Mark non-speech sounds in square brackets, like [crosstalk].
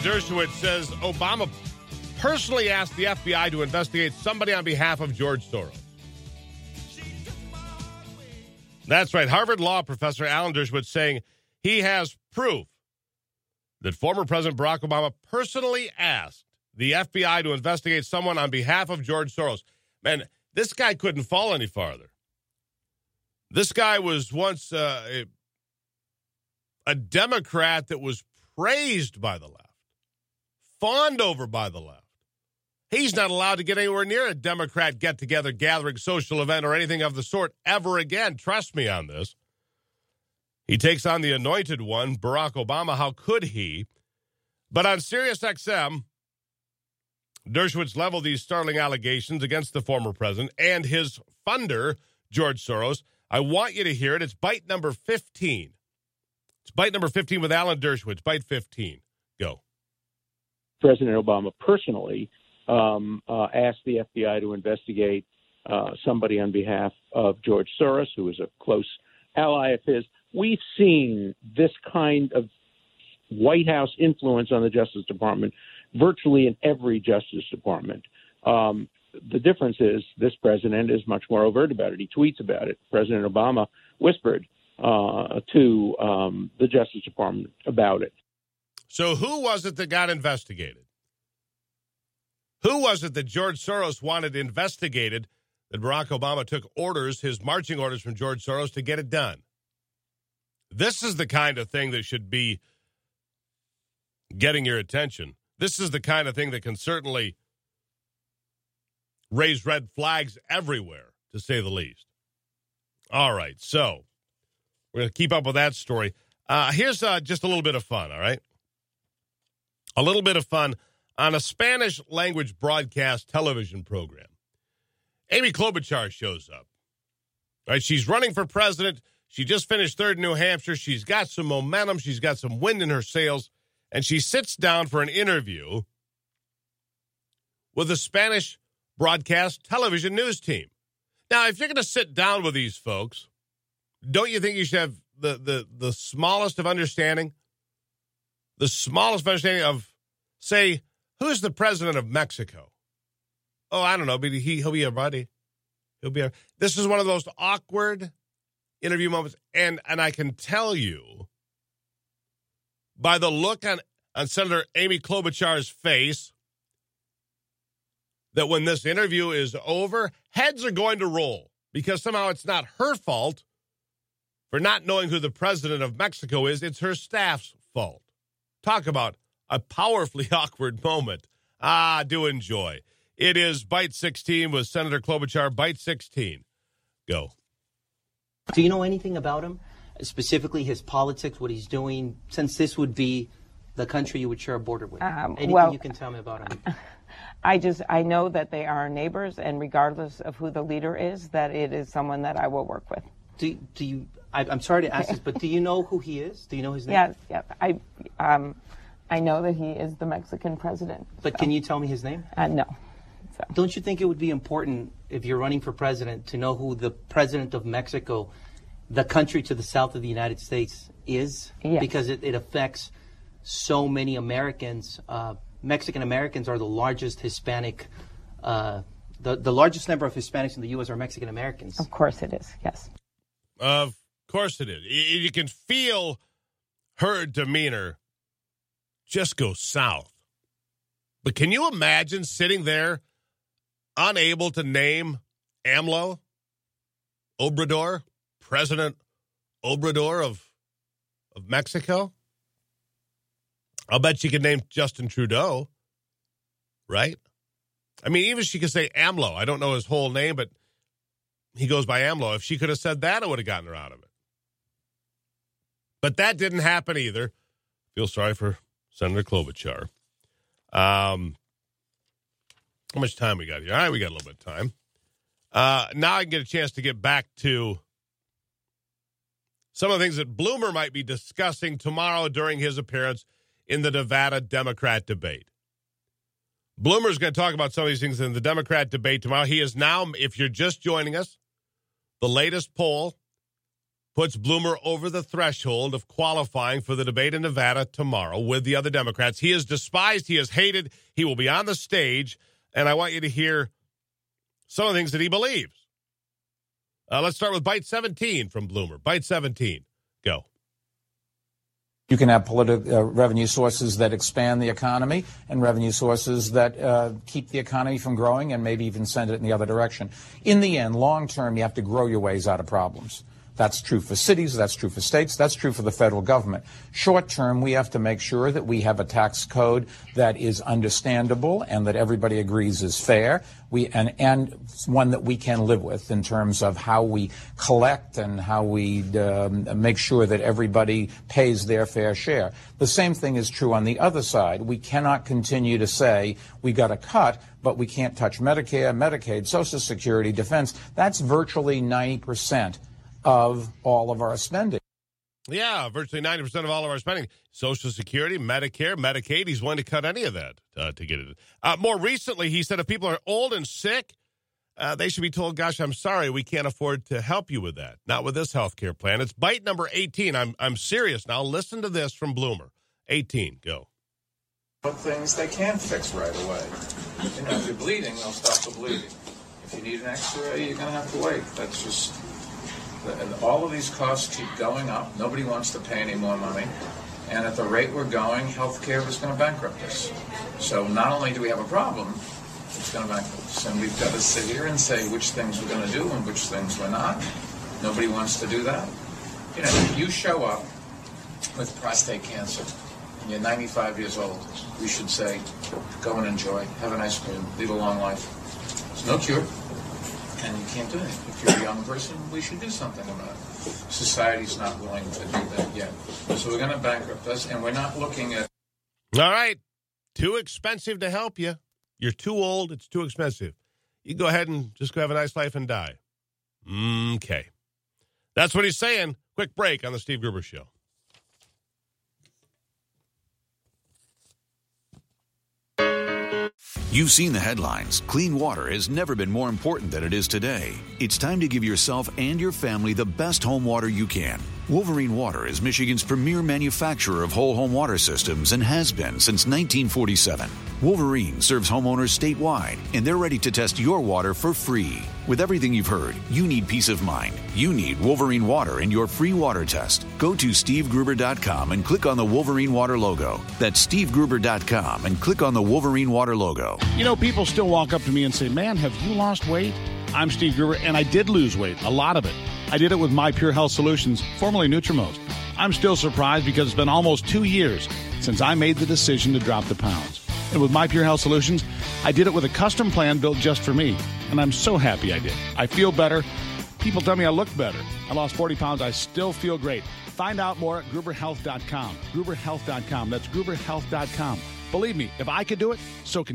Dershowitz says Obama personally asked the FBI to investigate somebody on behalf of George Soros. That's right. Harvard law professor Alan Dershowitz saying he has proof that former President Barack Obama personally asked the FBI to investigate someone on behalf of George Soros. Man, this guy couldn't fall any farther. This guy was once uh, a, a Democrat that was praised by the left, fawned over by the left. He's not allowed to get anywhere near a Democrat get together, gathering, social event, or anything of the sort ever again. Trust me on this. He takes on the anointed one, Barack Obama. How could he? But on Sirius XM, Dershowitz leveled these startling allegations against the former president and his funder, George Soros. I want you to hear it. It's bite number 15. It's bite number 15 with Alan Dershowitz. Bite 15. Go. President Obama personally um, uh, asked the FBI to investigate uh, somebody on behalf of George Soros, who is a close ally of his. We've seen this kind of White House influence on the Justice Department virtually in every Justice Department. Um, the difference is this president is much more overt about it. He tweets about it. President Obama whispered uh, to um, the Justice Department about it. So, who was it that got investigated? Who was it that George Soros wanted investigated that Barack Obama took orders, his marching orders from George Soros, to get it done? This is the kind of thing that should be getting your attention. This is the kind of thing that can certainly raise red flags everywhere, to say the least. All right, so we're going to keep up with that story. Uh, here's uh, just a little bit of fun, all right? A little bit of fun on a Spanish language broadcast television program. Amy Klobuchar shows up. Right, she's running for president. She just finished third in New Hampshire. She's got some momentum. She's got some wind in her sails. And she sits down for an interview with a Spanish broadcast television news team. Now, if you're going to sit down with these folks, don't you think you should have the, the, the smallest of understanding? The smallest understanding of, say, who's the president of Mexico? Oh, I don't know, but he, he'll be a buddy. He'll be a, this is one of those awkward interview moments. And, and I can tell you by the look on, on Senator Amy Klobuchar's face that when this interview is over, heads are going to roll because somehow it's not her fault for not knowing who the president of Mexico is. It's her staff's fault. Talk about a powerfully [laughs] awkward moment. Ah, do enjoy. It is Bite 16 with Senator Klobuchar. Bite 16. Go. Do you know anything about him? Specifically, his politics, what he's doing, since this would be the country you would share a border with? Um, anything well, you can tell me about him? [laughs] I just I know that they are neighbors, and regardless of who the leader is, that it is someone that I will work with. Do, do you? I, am sorry to ask this, but do you know who he is? Do you know his name? Yes, yeah. I um, I know that he is the Mexican president. But so. can you tell me his name? Uh, no. So. Don't you think it would be important if you're running for president to know who the president of Mexico, the country to the south of the United States, is? Yes. Because it, it affects so many Americans. Uh, Mexican Americans are the largest Hispanic, uh, the, the largest number of Hispanics in the U.S. are Mexican Americans. Of course it is, yes. Of course it is. You can feel her demeanor just go south. But can you imagine sitting there unable to name AMLO, Obrador, President Obrador of, of Mexico? I'll bet she could name Justin Trudeau, right? I mean, even she could say AMLO. I don't know his whole name, but he goes by AMLO. If she could have said that, it would have gotten her out of it. But that didn't happen either. Feel sorry for Senator Klobuchar. Um, how much time we got here? All right, we got a little bit of time. Uh, now I can get a chance to get back to some of the things that Bloomer might be discussing tomorrow during his appearance in the Nevada Democrat debate. Bloomer's going to talk about some of these things in the Democrat debate tomorrow. He is now, if you're just joining us, the latest poll puts Bloomer over the threshold of qualifying for the debate in Nevada tomorrow with the other Democrats. He is despised, he is hated, he will be on the stage, and I want you to hear some of the things that he believes. Uh, let's start with Bite 17 from Bloomer. Bite 17. Go. You can have political uh, revenue sources that expand the economy and revenue sources that uh, keep the economy from growing and maybe even send it in the other direction. In the end, long term, you have to grow your ways out of problems. That's true for cities, that's true for states, that's true for the federal government. Short term, we have to make sure that we have a tax code that is understandable and that everybody agrees is fair. We, and, and one that we can live with in terms of how we collect and how we um, make sure that everybody pays their fair share. The same thing is true on the other side. We cannot continue to say we got to cut, but we can't touch Medicare, Medicaid, Social Security, defense. That's virtually 90 percent of all of our spending. Yeah, virtually 90% of all of our spending. Social Security, Medicare, Medicaid, he's willing to cut any of that uh, to get it. Uh, more recently, he said if people are old and sick, uh, they should be told, gosh, I'm sorry, we can't afford to help you with that. Not with this health care plan. It's bite number 18. I'm, I'm serious now. Listen to this from Bloomer. 18, go. But things they can fix right away. You know, if you're bleeding, they'll stop the bleeding. If you need an x-ray, you're going to have to wait. That's just and all of these costs keep going up. Nobody wants to pay any more money. And at the rate we're going, healthcare is going to bankrupt us. So not only do we have a problem, it's going to bankrupt us. And we've got to sit here and say which things we're going to do and which things we're not. Nobody wants to do that. You know, if you show up with prostate cancer and you're 95 years old, we should say, go and enjoy, have an ice cream, lead a long life. There's no cure and you can't do anything. If you're a young person, we should do something about it. Society's not willing to do that yet. So we're going to bankrupt us, and we're not looking at. All right. Too expensive to help you. You're too old. It's too expensive. You go ahead and just go have a nice life and die. Okay. That's what he's saying. Quick break on the Steve Gruber Show. You've seen the headlines. Clean water has never been more important than it is today. It's time to give yourself and your family the best home water you can. Wolverine Water is Michigan's premier manufacturer of whole home water systems and has been since 1947. Wolverine serves homeowners statewide, and they're ready to test your water for free. With everything you've heard, you need peace of mind. You need Wolverine Water in your free water test. Go to stevegruber.com and click on the Wolverine Water logo. That's stevegruber.com and click on the Wolverine Water logo. You know, people still walk up to me and say, Man, have you lost weight? I'm Steve Gruber, and I did lose weight, a lot of it. I did it with My Pure Health Solutions, formerly Nutrimost. I'm still surprised because it's been almost two years since I made the decision to drop the pounds. And with My Pure Health Solutions, I did it with a custom plan built just for me. And I'm so happy I did. I feel better. People tell me I look better. I lost 40 pounds. I still feel great. Find out more at gruberhealth.com. Gruberhealth.com. That's gruberhealth.com. Believe me, if I could do it, so can you.